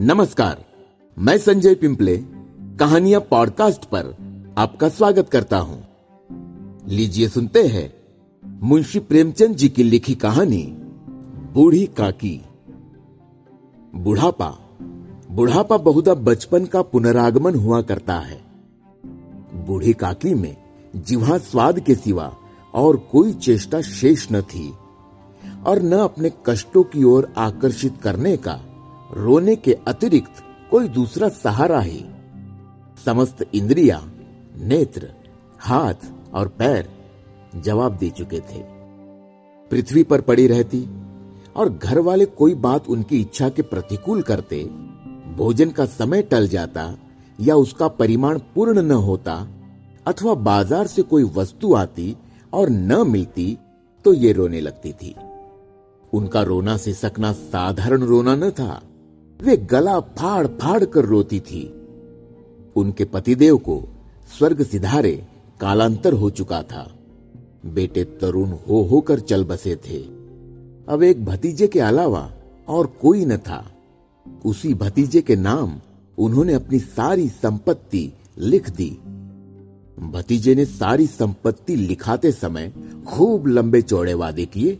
नमस्कार, मैं संजय पिंपले, कहानियाँ पॉडकास्ट पर आपका स्वागत करता हूँ। लीजिए सुनते हैं मुंशी प्रेमचंद जी की लिखी कहानी, बूढ़ी काकी। बुढ़ापा बुढ़ापा बहुधा बचपन का पुनरागमन हुआ करता है। बूढ़ी काकी में जिहा स्वाद के सिवा और कोई चेष्टा शेष न थी और न अपने कष्टों की ओर आकर्षित करने का रोने के अतिरिक्त कोई दूसरा सहारा ही। समस्त इंद्रिया, नेत्र, हाथ और पैर जवाब दे चुके थे। पृथ्वी पर पड़ी रहती और घर वाले कोई बात उनकी इच्छा के प्रतिकूल करते, भोजन का समय टल जाता या उसका परिमाण पूर्ण न होता अथवा बाज़ार से कोई वस्तु आती और न मिलती तो ये रोने लगती थी। उनका रोना से सकना साधारण रोना न था। वे गला फाड़ फाड़ कर रोती थी। उनके पतिदेव को स्वर्ग सिधारे कालांतर हो चुका था। बेटे तरुण हो होकर चल बसे थे। अब एक भतीजे के अलावा और कोई न था। उसी भतीजे के नाम उन्होंने अपनी सारी संपत्ति लिख दी। भतीजे ने सारी संपत्ति लिखाते समय खूब लंबे चौड़े वादे किए,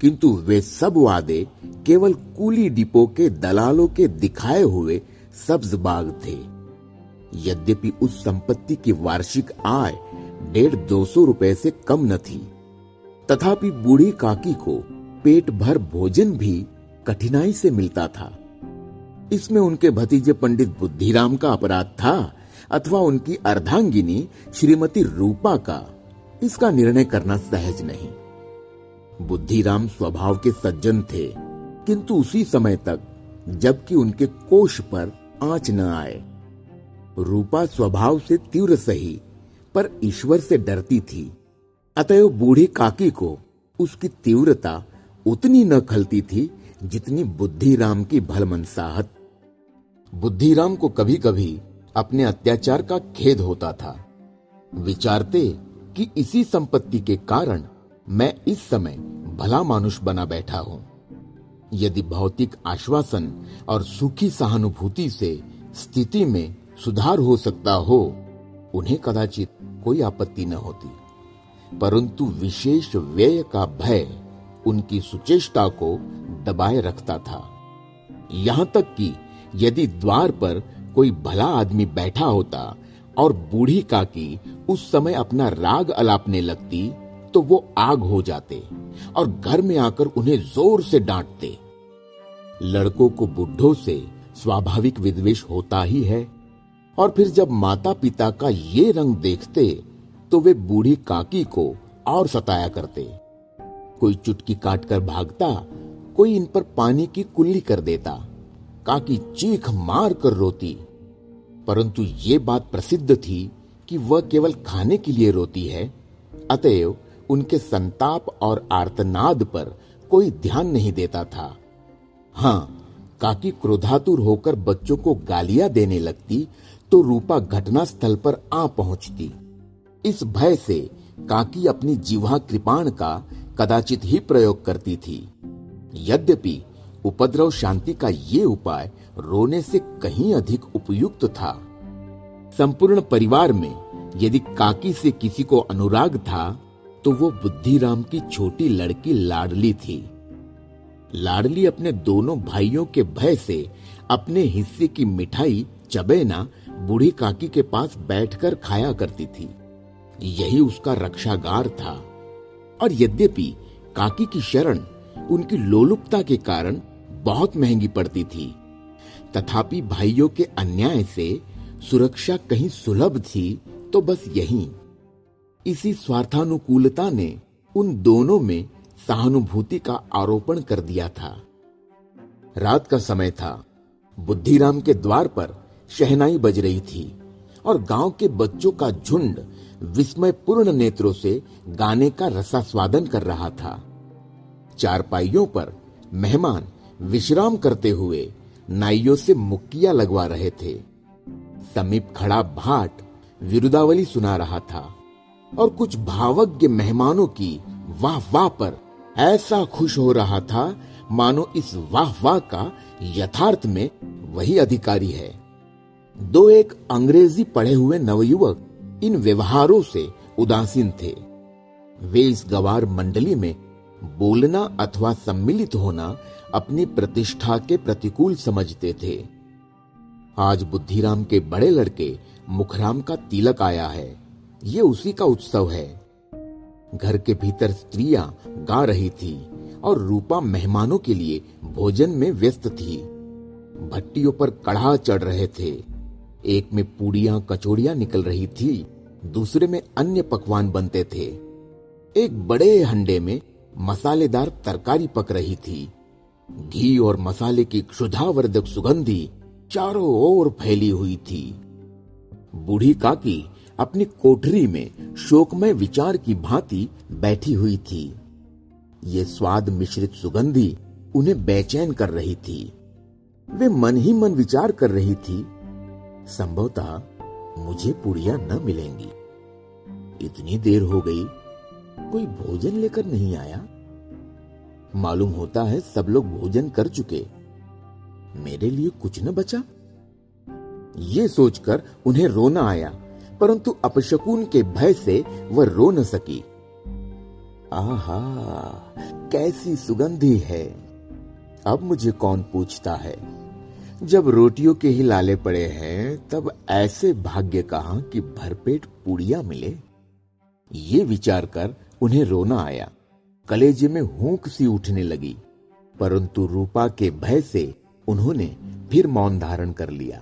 किंतु वे सब वादे केवल कूली डिपो के दलालों के दिखाए हुए सब्ज बाग थे। यद्यपि उस संपत्ति की वार्षिक आय डेढ़ दो सौ रुपए से कम न थी, तथापि बूढ़ी काकी को पेट भर भोजन भी कठिनाई से मिलता था। इसमें उनके भतीजे पंडित बुद्धिराम का अपराध था अथवा उनकी अर्धांगिनी श्रीमती रूपा का, इसका निर्णय करना सहज नहीं। बुद्धिराम स्वभाव के सज्जन थे। किंतु उसी समय तक, जबकि उनके कोष पर आँच न आए। रूपा स्वभाव से तीव्र सही, पर ईश्वर से डरती थी। अतएव बूढ़ी काकी को उसकी तीव्रता उतनी न खलती थी जितनी बुद्धिराम की भलमनसाहत। बुद्धिराम को कभी कभी अपने अत्याचार का खेद होता था। विचारते कि इसी संपत्ति के कारण मैं इस समय भला मानुष बना बैठा हूँ। यदि भौतिक आश्वासन और सुखी सहानुभूति से स्थिति में सुधार हो सकता हो, उन्हें कदाचित कोई आपत्ति न होती। परंतु विशेष व्यय का भय उनकी सुचेष्टा को दबाए रखता था। यहाँ तक कि यदि द्वार पर कोई भला आदमी बैठा होता और बूढ़ी काकी उस समय अपना राग अलापने लगती तो वो आग हो जाते और घर में आकर उन्हें ज़ोर से डांटते। लड़कों को बुढ़ों से स्वाभाविक विद्वेश होता ही है और फिर जब माता पिता का ये रंग देखते तो वे बूढ़ी काकी को और सताया करते। कोई चुटकी काटकर भागता, कोई इन पर पानी की कुल्ली कर देता। काकी चीख मार कर रोती। परंतु ये बात प्रसिद्ध थी कि वह केवल खाने के लिए रोती है। अतएव उनके संताप और आर्तनाद पर कोई ध्यान नहीं देता था। हाँ काकी क्रोधातुर होकर बच्चों को गालियाँ देने लगती तो रूपा घटना स्थल पर आ पहुँचती। इस भय से काकी अपनी जीवा कृपाण का कदाचित ही प्रयोग करती थी। यद्यपि उपद्रव शांति का ये उपाय रोने से कहीं अधिक उपयुक्त था। संपूर्ण परिवार में यदि काकी से किसी को अनुराग था तो वो बुद्धिराम की छोटी लड़की लाडली थी। लाडली अपने दोनों भाइयों के भय से अपने हिस्से की मिठाई, चबेना, बूढ़ी काकी के पास बैठकर खाया करती थी। यही उसका रक्षागार था। और यद्यपि काकी की शरण उनकी लोलुपता के कारण बहुत महँगी पड़ती थी, तथापि भाइयों के अन्याय से सुरक्षा कहीं सुलभ थी तो बस यही। इसी स्वार्थानुकूलता ने उन दोनों में सहानुभूति का आरोपण कर दिया था। रात का समय था। बुद्धिराम के द्वार पर शहनाई बज रही थी और गाँव के बच्चों का झुंड विस्मय पूर्ण नेत्रों से गाने का रसास्वादन कर रहा था। चारपाइयों पर मेहमान विश्राम करते हुए नाइयों से मुक्किया लगवा रहे थे। समीप खड़ा भाट विरुदावली सुना रहा था। और कुछ भावज्ञ मेहमानों की वाह वाह पर ऐसा खुश हो रहा था, मानो इस वाह वाह का यथार्थ में वही अधिकारी है। दो एक अंग्रेज़ी पढ़े हुए नवयुवक इन व्यवहारों से उदासीन थे। वे इस गवार मंडली में बोलना अथवा सम्मिलित होना अपनी प्रतिष्ठा के प्रतिकूल समझते थे। आज बुद्धिराम के बड़े लड़के मुखराम का तिलक आया है। ये उसी का उत्सव है। घर के भीतर स्त्रियाँ गा रही थी और रूपा मेहमानों के लिए भोजन में व्यस्त थी। भट्टियों पर कढ़ा चढ़ रहे थे। एक में पूड़ियाँ कचौड़ियाँ निकल रही थी, दूसरे में अन्य पकवान बनते थे। एक बड़े हंडे में मसालेदार तरकारी पक रही थी। घी और मसाले की क्षुधावर्धक सुगंधी चारों ओर फैली हुई थी। बूढ़ी काकी अपनी कोठरी में शोकमय विचार की भांति बैठी हुई थी। ये स्वाद मिश्रित सुगंधी उन्हें बेचैन कर रही थी। वे मन ही मन विचार कर रही थी, संभवतः मुझे पुड़िया न मिलेंगी। इतनी देर हो गई, कोई भोजन लेकर नहीं आया। मालूम होता है सब लोग भोजन कर चुके। मेरे लिए कुछ न बचा। ये सोचकर उन्हें रोना आया। परंतु अपशकुन के भय से वह रो न सकी। आहा, कैसी सुगंधी है। अब मुझे कौन पूछता है? जब रोटियों के ही लाले पड़े हैं, तब ऐसे भाग्य कहा कि भरपेट पूड़िया मिले? ये विचार कर उन्हें रोना आया। कलेजे में हूक सी उठने लगी। परंतु रूपा के भय से उन्होंने फिर मौन धारण कर लिया।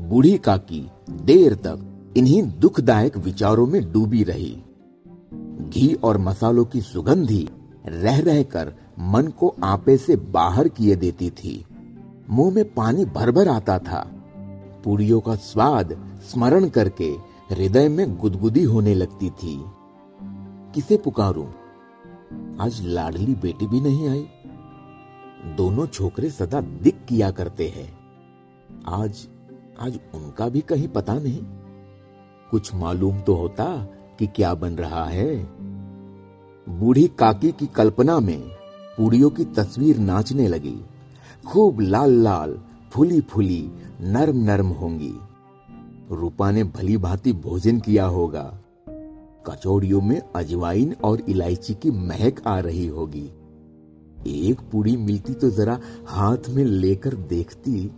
बूढ़ी काकी, देर तक इन्हीं दुखदायक विचारों में डूबी रही। घी और मसालों की सुगंधी रह रहकर मन को आपे से बाहर किए देती थी। मुँह में पानी भर भर आता था। पूड़ियों का स्वाद स्मरण करके हृदय में गुदगुदी होने लगती थी। किसे पुकारूं? आज लाडली बेटी भी नहीं आई। दोनों छोकरे सदा दिक किया करते हैं। आज आज उनका भी कहीं पता नहीं। कुछ मालूम तो होता कि क्या बन रहा है। बूढ़ी काकी की कल्पना में पूड़ियों की तस्वीर नाचने लगी। खूब लाल लाल, फुली फुली, नरम नरम होंगी। रूपा ने भली भांति भोजन किया होगा। कचौड़ियों में अजवाइन और इलायची की महक आ रही होगी। एक पूड़ी मिलती तो जरा हाथ में लेकर देखती,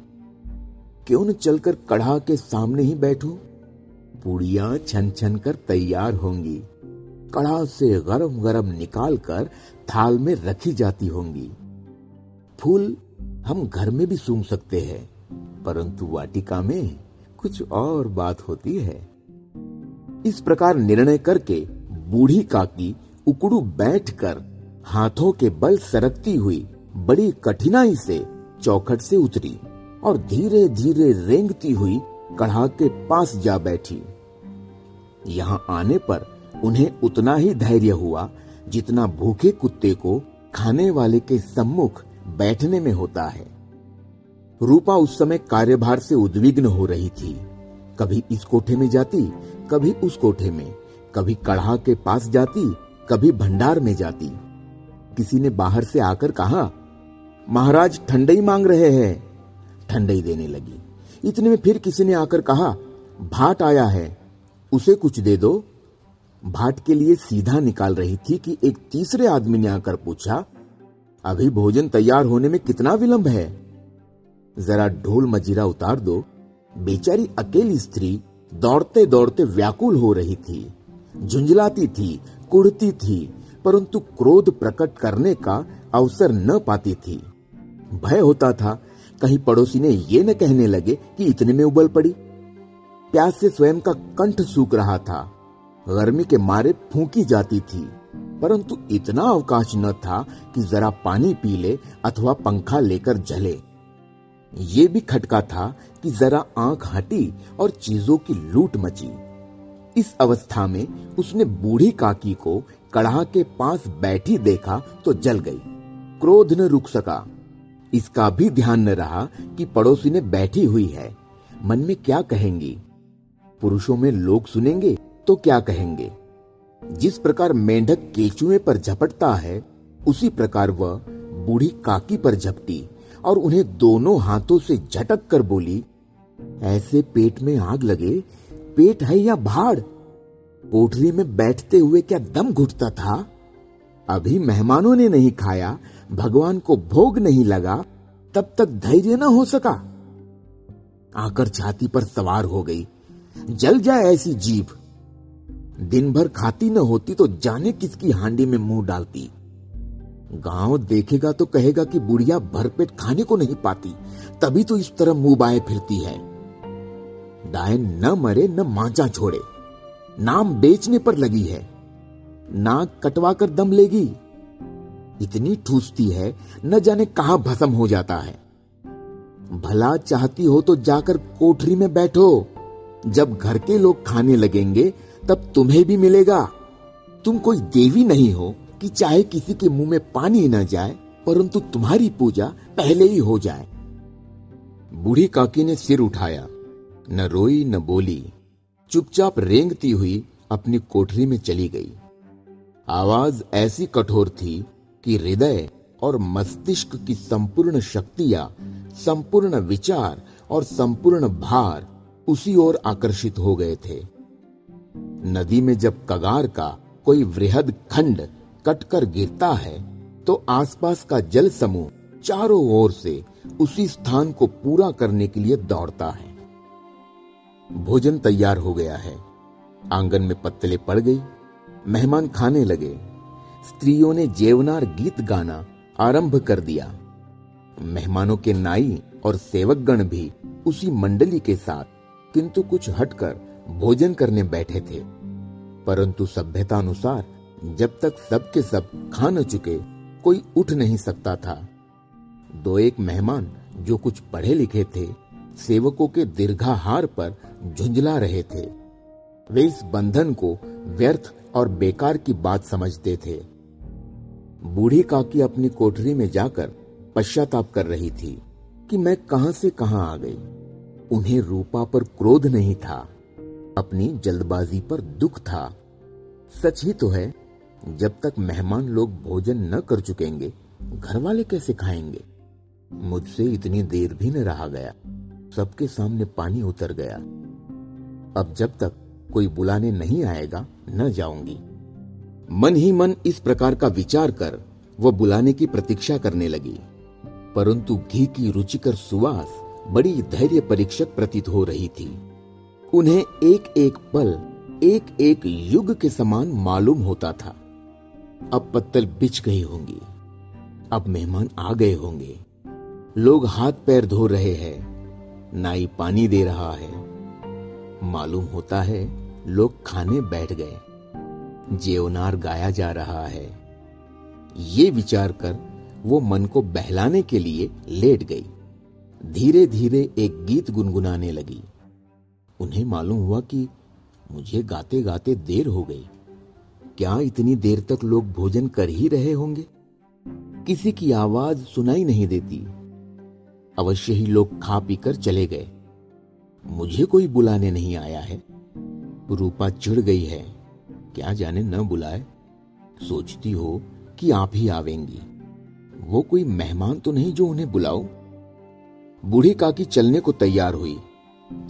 क्यों न चलकर कढ़ा के सामने ही बैठूं? पूड़ियाँ छन छन कर तैयार होंगी। कड़ा से गरम गरम निकाल कर थाल में रखी जाती होंगी। फूल हम घर में भी सूंघ सकते हैं, परंतु वाटिका में कुछ और बात होती है। इस प्रकार निर्णय करके बूढ़ी काकी उकड़ू बैठकर हाथों के बल सरकती हुई बड़ी कठिनाई से चौखट से उतरी और धीरे धीरे रेंगती हुई कढ़ा के पास जा बैठी। यहाँ आने पर उन्हें उतना ही धैर्य हुआ जितना भूखे कुत्ते को खाने वाले के सम्मुख बैठने में होता है। रूपा उस समय कार्यभार से उद्विग्न हो रही थी। कभी इस कोठे में जाती, कभी उस कोठे में, कभी कढ़ा के पास जाती, कभी भंडार में जाती। किसी ने बाहर से आकर कहा, महाराज, ठंडई मांग रहे हैं। ठंडई देने लगी। इतने में फिर किसी ने आकर कहा, भाट आया है। उसे कुछ दे दो। भाट के लिए सीधा निकाल रही थी कि एक तीसरे आदमी ने आकर पूछा, अभी भोजन तैयार होने में कितना विलंब है? जरा ढोल मजीरा उतार दो। बेचारी अकेली स्त्री दौड़ते दौड़ते व्याकुल हो रही थी। झुंझलाती थी कुड़ती थी, परंतु क्रोध प्रकट करने का अवसर न पाती थी। भय होता था। कहीं पड़ोसी ने ये न कहने लगे कि इतने में उबल पड़ी। प्यास से स्वयं का कंठ सूख रहा था। गर्मी के मारे फूकी जाती थी, परंतु इतना अवकाश न था कि जरा पानी पी ले अथवा पंखा लेकर जले। ये भी खटका था कि जरा आँख हटी और चीज़ों की लूट मची। इस अवस्था में उसने बूढ़ी काकी को कढ़ा के पास बैठी देखा तो जल गई। क्रोध न रुक सका। इसका भी ध्यान न रहा कि पड़ोसी ने बैठी हुई है। मन में क्या कहेंगी? पुरुषों में लोग सुनेंगे तो क्या कहेंगे? जिस प्रकार मेंढक केचुए पर झपटता है, उसी प्रकार वह बूढ़ी काकी पर झपटी और उन्हें दोनों हाथों से झटक कर बोली, ऐसे पेट में आग लगे, पेट है या भाड़? कोठरी में बैठते हुए क्या दम घुटता था? अभी मेहमानों ने नहीं खाया, भगवान को भोग नहीं लगा, तब तक धैर्य न हो सका। आकर छाती पर सवार हो गई। जल जाए ऐसी जीभ। दिन भर खाती न होती तो जाने किसकी हांडी में मुँह डालती। गाँव देखेगा तो कहेगा कि बुढ़िया भरपेट खाने को नहीं पाती, तभी तो इस तरह मुँह बाए फिरती है। दाए न मरे, न मांचा छोड़े। नाम बेचने पर लगी है। नाक कटवा कर दम लेगी। इतनी ठूसती है, न जाने कहा भसम हो जाता है। भला चाहती हो तो जाकर कोठरी में बैठो। जब घर के लोग खाने लगेंगे, तब तुम्हें भी मिलेगा। तुम कोई देवी नहीं हो कि चाहे किसी के मुँह में पानी न जाए, परंतु तुम्हारी पूजा पहले ही हो जाए। बूढ़ी काकी ने सिर उठाया। न रोई, न बोली। चुपचाप रेंगती हुई अपनी कोठरी में चली गई। आवाज़ ऐसी कठोर थी कि हृदय और मस्तिष्क की संपूर्ण शक्तियाँ, संपूर्ण विचार और संपूर्ण भार उसी ओर आकर्षित हो गए थे। नदी में जब कगार का कोई वृहद खंड कटकर गिरता है तो आसपास का जल समूह चारों ओर से उसी स्थान को पूरा करने के लिए दौड़ता है। भोजन तैयार हो गया है। आँगन में पत्तले पड़ गई। मेहमान खाने लगे। स्त्रियों ने जेवनार गीत गाना आरंभ कर दिया। मेहमानों के नाई और सेवकगण भी उसी मंडली के साथ किंतु कुछ हटकर भोजन करने बैठे थे। परंतु सभ्यता अनुसार जब तक सब के सब खा न चुके, कोई उठ नहीं सकता था। दो एक मेहमान जो कुछ पढ़े लिखे थे, सेवकों के दीर्घाहार पर झुंझला रहे थे। वे इस बंधन को व्यर्थ और बेकार की बात समझते थे। बूढ़ी काकी अपनी कोठरी में जाकर पश्चाताप कर रही थी कि मैं कहाँ से कहाँ आ गई। उन्हें रूपा पर क्रोध नहीं था, अपनी जल्दबाजी पर दुख था। सच ही तो है, जब तक मेहमान लोग भोजन न कर चुकेंगे घर वाले कैसे खाएँगे? मुझसे इतनी देर भी न रहा गया, सबके सामने पानी उतर गया। अब जब तक कोई बुलाने नहीं आएगा, न जाऊँगी। मन ही मन इस प्रकार का विचार कर, वह बुलाने की प्रतीक्षा करने लगी। परंतु घी की रुचिकर सुवास बड़ी धैर्य परीक्षक प्रतीत हो रही थी। उन्हें एक एक पल, एक एक युग के समान मालूम होता था। अब पत्तल बिछ गई होंगी। अब मेहमान आ गए होंगे। लोग हाथ पैर धो रहे हैं। नाई पानी दे रहा है। मालूम होता है लोग खाने बैठ गए। जेवनार गाया जा रहा है। ये विचार कर वो मन को बहलाने के लिए लेट गई। धीरे धीरे एक गीत गुनगुनाने लगी। उन्हें मालूम हुआ कि मुझे गाते गाते देर हो गई। क्या इतनी देर तक लोग भोजन कर ही रहे होंगे? किसी की आवाज़ सुनाई नहीं देती। अवश्य ही लोग खा पीकर चले गए। मुझे कोई बुलाने नहीं आया है। रूपा चिढ़ गई है। क्या जाने न बुलाए। सोचती हो कि आप ही आवेंगी। वो कोई मेहमान तो नहीं जो उन्हें बुलाओ? बूढ़ी काकी चलने को तैयार हुई।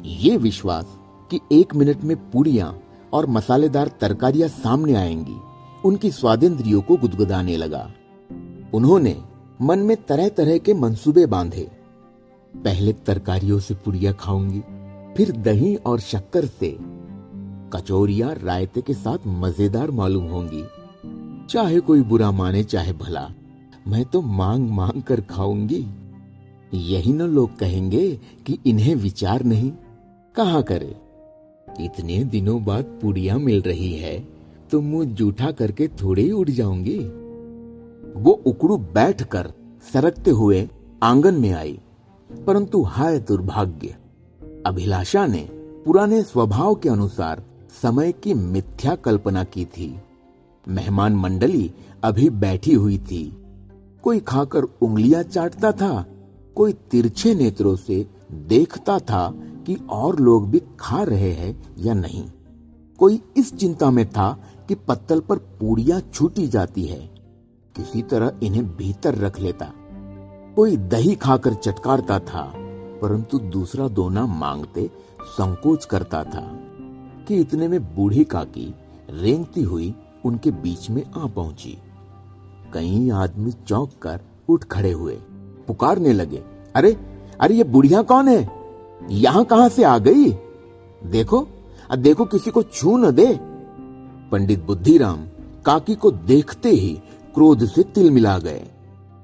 ये विश्वास कि एक मिनट में पूड़ियाँ और मसालेदार तरकारियाँ सामने आएँगी, उनकी स्वादेंद्रियों को गुदगुदाने लगा। उन्होंने मन में तरह तरह के मंसूबे बांधे। पहले तरकारियों से पुड़िया खाऊँगी, फिर दही और शक्कर से। कचौरिया रायते के साथ मज़ेदार मालूम होंगी। चाहे कोई बुरा माने, चाहे भला। मैं तो मांग मांग कर खाऊँगी। यही न लोग कहेंगे कि इन्हें विचार नहीं। कहा करे? इतने दिनों बाद पुड़िया मिल रही है। तो मुँह जूठा करके थोड़े ही उड़ जाऊँगी वो उकड़ू बैठकर सरकते हुए आँगन में आई, परंतु हाय दुर्भाग्य, अभिलाषा ने पुराने स्वभाव के अनुसार समय की मिथ्या कल्पना की थी। मेहमान मंडली अभी बैठी हुई थी। कोई खाकर उंगलियाँ चाटता था कोई तिरछे नेत्रों से देखता था कि और लोग भी खा रहे हैं या नहीं। कोई इस चिंता में था कि पत्तल पर पूड़ियाँ छूटी जाती है। किसी तरह इन्हें भीतर रख लेता। कोई दही खाकर चटकारता था, परंतु दूसरा दोना मांगते संकोच करता था कि इतने में बूढ़ी काकी रेंगती हुई उनके बीच में आ पहुँची। कई आदमी चौंक कर उठ खड़े हुए। पुकारने लगे। अरे अरे ये बुढ़िया कौन है? यहाँ कहाँ से आ गई? देखो देखो किसी को छू न दे। पंडित बुद्धिराम काकी को देखते ही क्रोध से तिल मिला गए।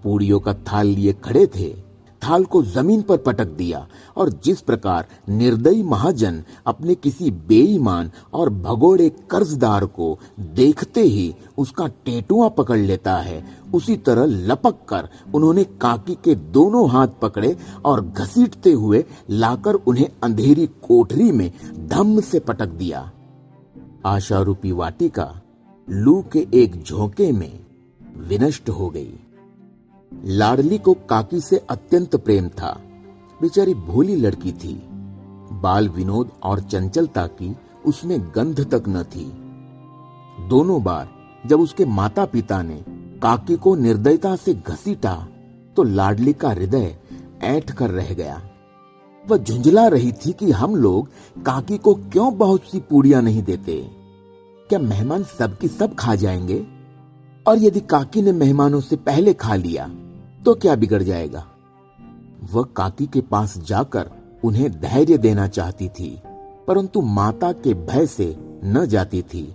पूड़ियों का थाल लिए खड़े थे। थाल को ज़मीन पर पटक दिया और जिस प्रकार निर्दयी महाजन अपने किसी बेईमान और भगोड़े कर्जदार को देखते ही उसका टेटुआ पकड़ लेता है, उसी तरह लपक कर उन्होंने काकी के दोनों हाथ पकड़े और घसीटते हुए लाकर उन्हें अंधेरी कोठरी में धम्म से पटक दिया। आशा रूपी वाटिका लू के एक झोंके में विनष्ट हो गई। लाडली को काकी से अत्यंत प्रेम था। बेचारी भोली लड़की थी। बाल विनोद और चंचलता की उसमें गंध तक न थी। दोनों बार जब उसके माता पिता ने काकी को निर्दयता से घसीटा तो लाडली का हृदय ऐठ कर रह गया। वह झुंझला रही थी कि हम लोग काकी को क्यों बहुत सी पूड़ियाँ नहीं देते? क्या मेहमान सबकी सब खा जाएँगे? और यदि काकी ने मेहमानों से पहले खा लिया तो क्या बिगड़ जाएगा? वह काकी के पास जाकर उन्हें धैर्य देना चाहती थी, परंतु माता के भय से न जाती थी।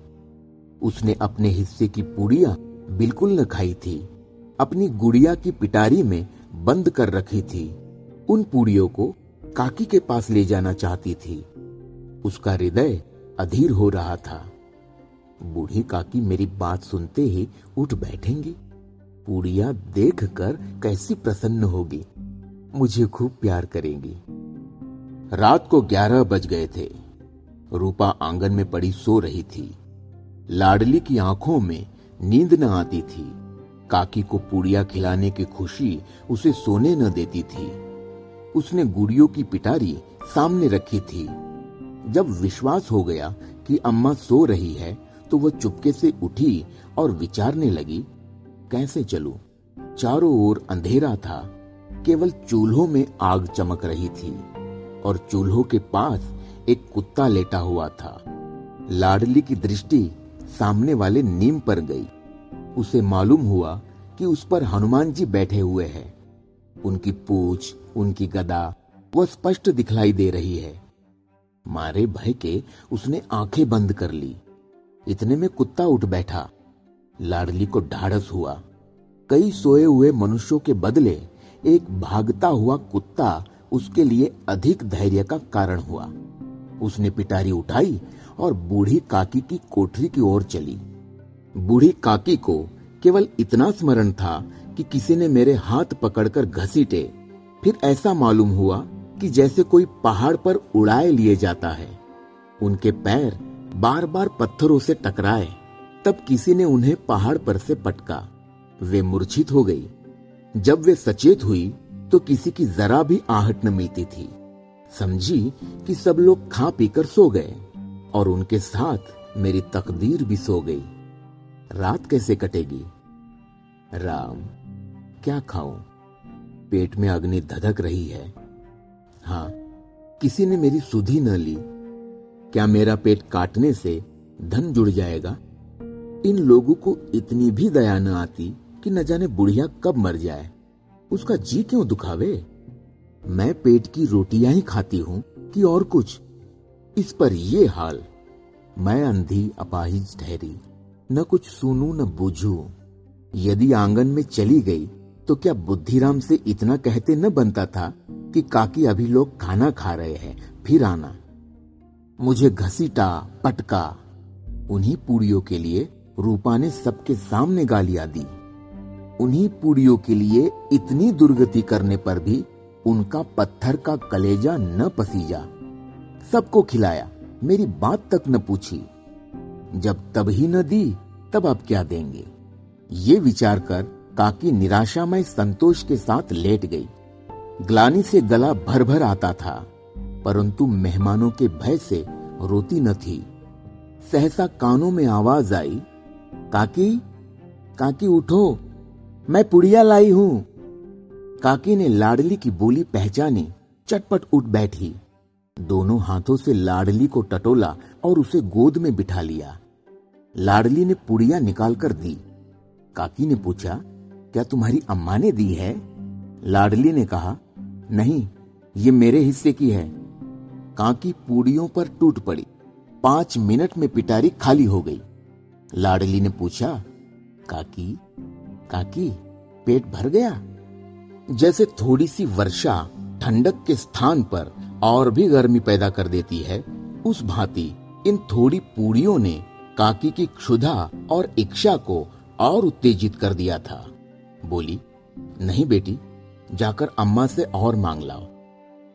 उसने अपने हिस्से की पूड़िया बिल्कुल न खाई थी, अपनी गुड़िया की पिटारी में बंद कर रखी थी। उन पूड़ियों को काकी के पास ले जाना चाहती थी। उसका हृदय अधीर हो रहा था। बूढ़ी काकी मेरी बात सुनते ही उठ बैठेंगी। पूड़िया देख कर कैसी प्रसन्न होगी। मुझे खूब प्यार करेंगी। रात को ग्यारह बज गए थे। रूपा आँगन में पड़ी सो रही थी। लाडली की आँखों में नींद न आती थी। काकी को पूड़िया खिलाने की खुशी उसे सोने न देती थी। उसने गुड़ियों की पिटारी सामने रखी थी। जब विश्वास हो गया कि अम्मा सो रही है तो वह चुपके से उठी और विचारने लगी, कैसे चलूँ? चारों ओर अंधेरा था। केवल चूल्हों में आग चमक रही थी और चूल्हों के पास एक कुत्ता लेटा हुआ था। लाडली की दृष्टि सामने वाले नीम पर गई। उसे मालूम हुआ कि उस पर हनुमान जी बैठे हुए हैं। उनकी पूछ, उनकी गदा वह स्पष्ट दिखलाई दे रही है। मारे भय के उसने आँखें बंद कर ली। इतने में कुत्ता उठ बैठा। लाडली को ढाढ़स हुआ। कई सोए हुए मनुष्यों के बदले एक भागता हुआ कुत्ता उसके लिए अधिक धैर्य का कारण हुआ। उसने पिटारी उठाई और बूढ़ी काकी की कोठरी की ओर चली। बूढ़ी काकी को केवल इतना स्मरण था कि किसी ने मेरे हाथ पकड़कर घसीटे। फिर ऐसा मालूम हुआ कि जैसे कोई पहाड़ पर उड़ाए लिए जाता है। उनके पैर बार बार पत्थरों से टकराए, तब किसी ने उन्हें पहाड़ पर से पटका। वे मूर्छित हो गई। जब वे सचेत हुई तो किसी की जरा भी आहट न मिलती थी। समझी कि सब लोग खा पीकर सो गए, और उनके साथ मेरी तकदीर भी सो गई। रात कैसे कटेगी? राम, क्या खाऊं? पेट में अग्नि धधक रही है। हाँ किसी ने मेरी सुधी न ली। क्या मेरा पेट काटने से धन जुड़ जाएगा? इन लोगों को इतनी भी दया न आती कि न जाने बुढ़िया कब मर जाए। उसका जी क्यों दुखावे? मैं पेट की रोटियाँ ही खाती हूँ कि और कुछ। इस पर ये हाल। मैं अंधी अपाहिज ठहरी, न कुछ सुनू न बुझू। यदि आँगन में चली गई तो क्या बुद्धिराम से इतना कहते न बनता था कि काकी अभी लोग खाना खा रहे हैं, फिर आना। मुझे घसीटा, पटका। उन्हीं पूड़ियों के लिए रूपा ने सबके सामने गालियाँ दी। उन्हीं पूड़ियों के लिए इतनी दुर्गति करने पर भी उनका पत्थर का कलेजा न पसीजा। सबको खिलाया, मेरी बात तक न पूछी। जब तब ही न दी, तब आप क्या देंगे? ये विचार कर काकी निराशामय संतोष के साथ लेट गई। ग्लानी से गला भर भर आता था। परंतु मेहमानों के भय से रोती न थी। सहसा कानों में आवाज़ आई, काकी काकी उठो, मैं पुड़िया लाई हूँ। काकी ने लाडली की बोली पहचानी, चटपट उठ बैठी। दोनों हाथों से लाडली को टटोला और उसे गोद में बिठा लिया। लाडली ने पुड़िया निकालकर दी। काकी ने पूछा, क्या तुम्हारी अम्मा ने दी है? लाडली ने कहा, नहीं, ये मेरे हिस्से की है। काकी पूड़ियों पर टूट पड़ी। पाँच मिनट में पिटारी खाली हो गई। लाडली ने पूछा, काकी काकी, पेट भर गया? जैसे थोड़ी सी वर्षा ठंडक के स्थान पर और भी गर्मी पैदा कर देती है, उस भांति इन थोड़ी पूड़ियों ने काकी की क्षुधा और इच्छा को और उत्तेजित कर दिया था। बोली, नहीं बेटी, जाकर अम्मा से और मांग लाओ।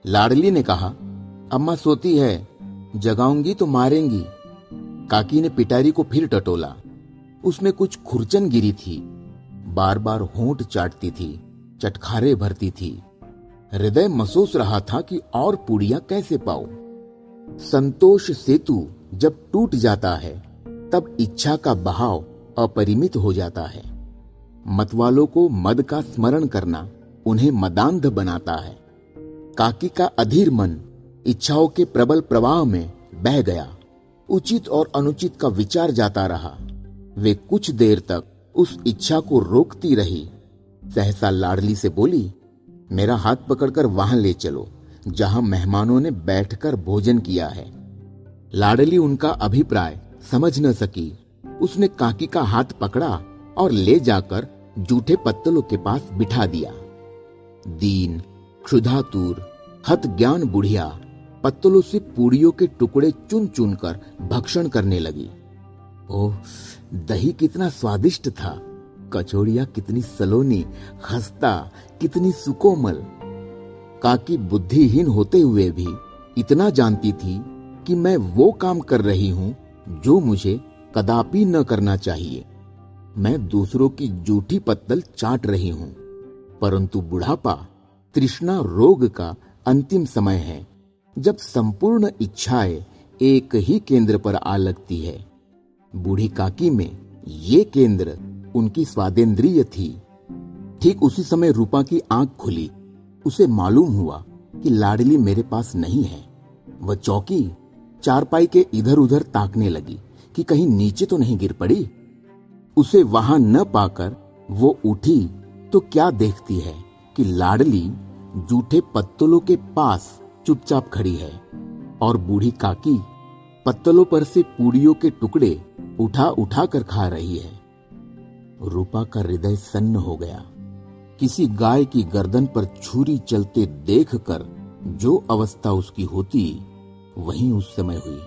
लाडली ने कहा अम्मा सोती है, जगाऊँगी तो मारेंगी। काकी ने पिटारी को फिर टटोला। उसमें कुछ खुरचन गिरी थी। बार बार होंठ चाटती थी, चटखारे भरती थी। हृदय महसूस रहा था कि और पुड़िया कैसे पाओ संतोष सेतु जब टूट जाता है, तब इच्छा का बहाव अपरिमित हो जाता है। मतवालों को मद का स्मरण करना उन्हें मदांध बनाता है। काकी का अधीर मन इच्छाओं के प्रबल प्रवाह में बह गया। उचित और अनुचित का विचार जाता रहा। वे कुछ देर तक उस इच्छा को रोकती रही। सहसा लाडली से बोली, मेरा हाथ पकड़कर वहाँ ले चलो, जहाँ मेहमानों ने बैठकर भोजन किया है। लाडली उनका अभिप्राय समझ न सकी। उसने काकी का हाथ पकड़ा और ले जाकर जूठे पत्तलों के पास बिठा दिया। दीन, क्षुधातुर हत ज्ञान बुढ़िया पत्तलों से पूड़ियों के टुकड़े चुन चुन कर भक्षण करने लगी। ओह, दही कितना स्वादिष्ट था। कचौड़िया कितनी सलोनी, खस्ता, कितनी सुकोमल। काकी बुद्धिहीन होते हुए भी इतना जानती थी कि मैं वो काम कर रही हूँ जो मुझे कदापि न करना चाहिए। मैं दूसरों की जूठी पत्तल चाट रही हूँ, परंतु बुढ़ापा, तृष्णा रोग का अंतिम समय है। जब संपूर्ण इच्छाएँ एक ही केंद्र पर आ लगती है। बूढ़ी काकी में ये केंद्र उनकी स्वादेंद्रिय थी। ठीक उसी समय रूपा की आँख खुली। उसे मालूम हुआ कि लाडली मेरे पास नहीं है। वह चौकी चारपाई के इधर उधर ताकने लगी कि कहीं नीचे तो नहीं गिर पड़ी। उसे वहाँ न पाकर वो उठी तो क्या देखती है कि लाडली जूठे पत्तलों के पास चुपचाप खड़ी है और बूढ़ी काकी पत्तलों पर से पूड़ियों के टुकड़े उठा उठा कर खा रही है। रूपा का हृदय सन्न हो गया। किसी गाय की गर्दन पर छुरी चलते देखकर जो अवस्था उसकी होती, वही उस समय हुई।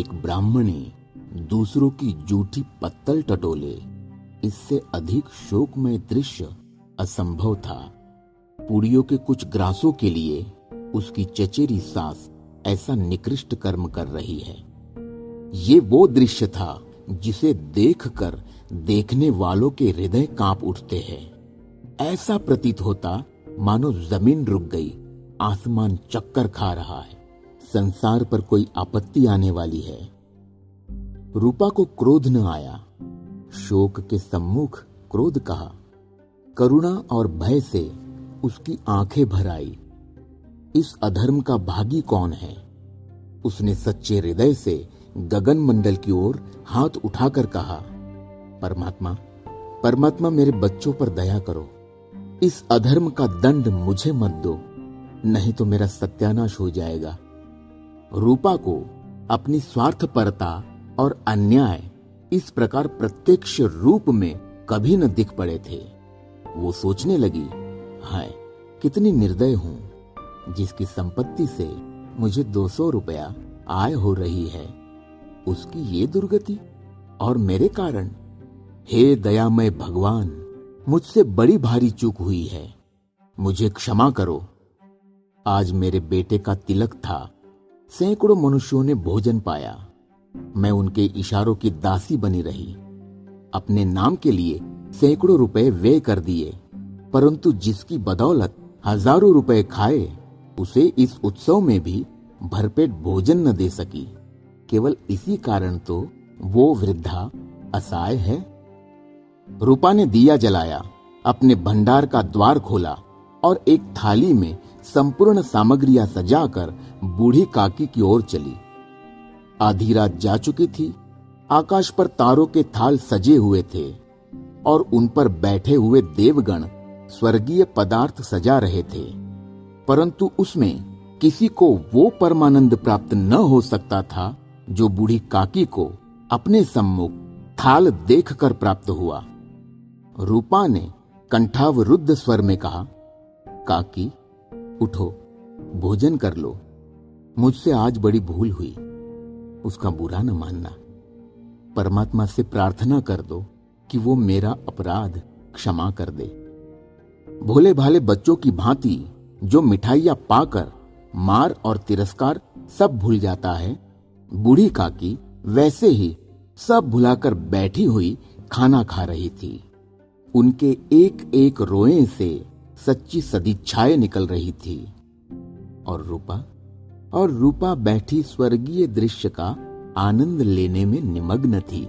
एक ब्राह्मणी दूसरों की जूठी पत्तल टटोले। इससे अधिक शोकमय दृश्य असंभव था। पुड़ियों के कुछ ग्रासों के लिए उसकी चचेरी सास ऐसा निकृष्ट कर्म कर रही है। ये वो दृश्य था जिसे देखकर देखने वालों के हृदय काँप उठते हैं। ऐसा प्रतीत होता मानो ज़मीन रुक गई, आसमान चक्कर खा रहा है, संसार पर कोई आपत्ति आने वाली है। रूपा को क्रोध न आया। शोक के सम्मुख क्रोध कहा। करुणा और भय से उसकी आँखें भर आई। इस अधर्म का भागी कौन है? उसने सच्चे हृदय से गगन मंडल की ओर हाथ उठाकर कहा, परमात्मा परमात्मा मेरे बच्चों पर दया करो। इस अधर्म का दंड मुझे मत दो, नहीं तो मेरा सत्यानाश हो जाएगा। रूपा को अपनी स्वार्थपरता और अन्याय इस प्रकार प्रत्यक्ष रूप में कभी न दिख पड़े थे। वो सोचने लगी, हाय, कितनी निर्दय हूँ। जिसकी संपत्ति से मुझे दो सौ रुपया आय हो रही है, उसकी ये दुर्गति और मेरे कारण। हे दयामय भगवान, मुझसे बड़ी भारी चूक हुई है। मुझे क्षमा करो। आज मेरे बेटे का तिलक था। सैकड़ों मनुष्यों ने भोजन पाया। मैं उनके इशारों की दासी बनी रही। अपने नाम के लिए सैकड़ों रुपए व्यय कर दिए, परंतु जिसकी बदौलत हज़ारों रुपए खाए उसे इस उत्सव में भी भरपेट भोजन न दे सकी। केवल इसी कारण तो वो वृद्धा असहाय है। रूपा ने दिया जलाया, अपने भंडार का द्वार खोला और एक थाली में संपूर्ण सामग्रियाँ सजाकर बूढ़ी काकी की ओर चली। आधी रात जा चुकी थी, आकाश पर तारों के थाल सजे हुए थे और उन पर बैठे हुए देवगण स्वर्गीय पदार्थ सजा रहे थे। परंतु उसमें किसी को वो परमानंद प्राप्त न हो सकता था, जो बूढ़ी काकी को अपने सम्मुख थाल देखकर प्राप्त हुआ। रूपा ने कंठावरुद्ध स्वर में कहा, काकी, उठो, भोजन कर लो। मुझसे आज बड़ी भूल हुई, उसका बुरा न मानना। परमात्मा से प्रार्थना कर दो कि वो मेरा अपराध क्षमा कर दे। भोले भाले बच्चों की भांति जो मिठाइयाँ पाकर मार और तिरस्कार सब भूल जाता है, बूढ़ी काकी वैसे ही सब भुलाकर बैठी हुई खाना खा रही थी। उनके एक एक रोए से सच्ची सदिच्छाएँ निकल रही थी। और रूपा? और रूपा बैठी स्वर्गीय दृश्य का आनंद लेने में निमग्न थी।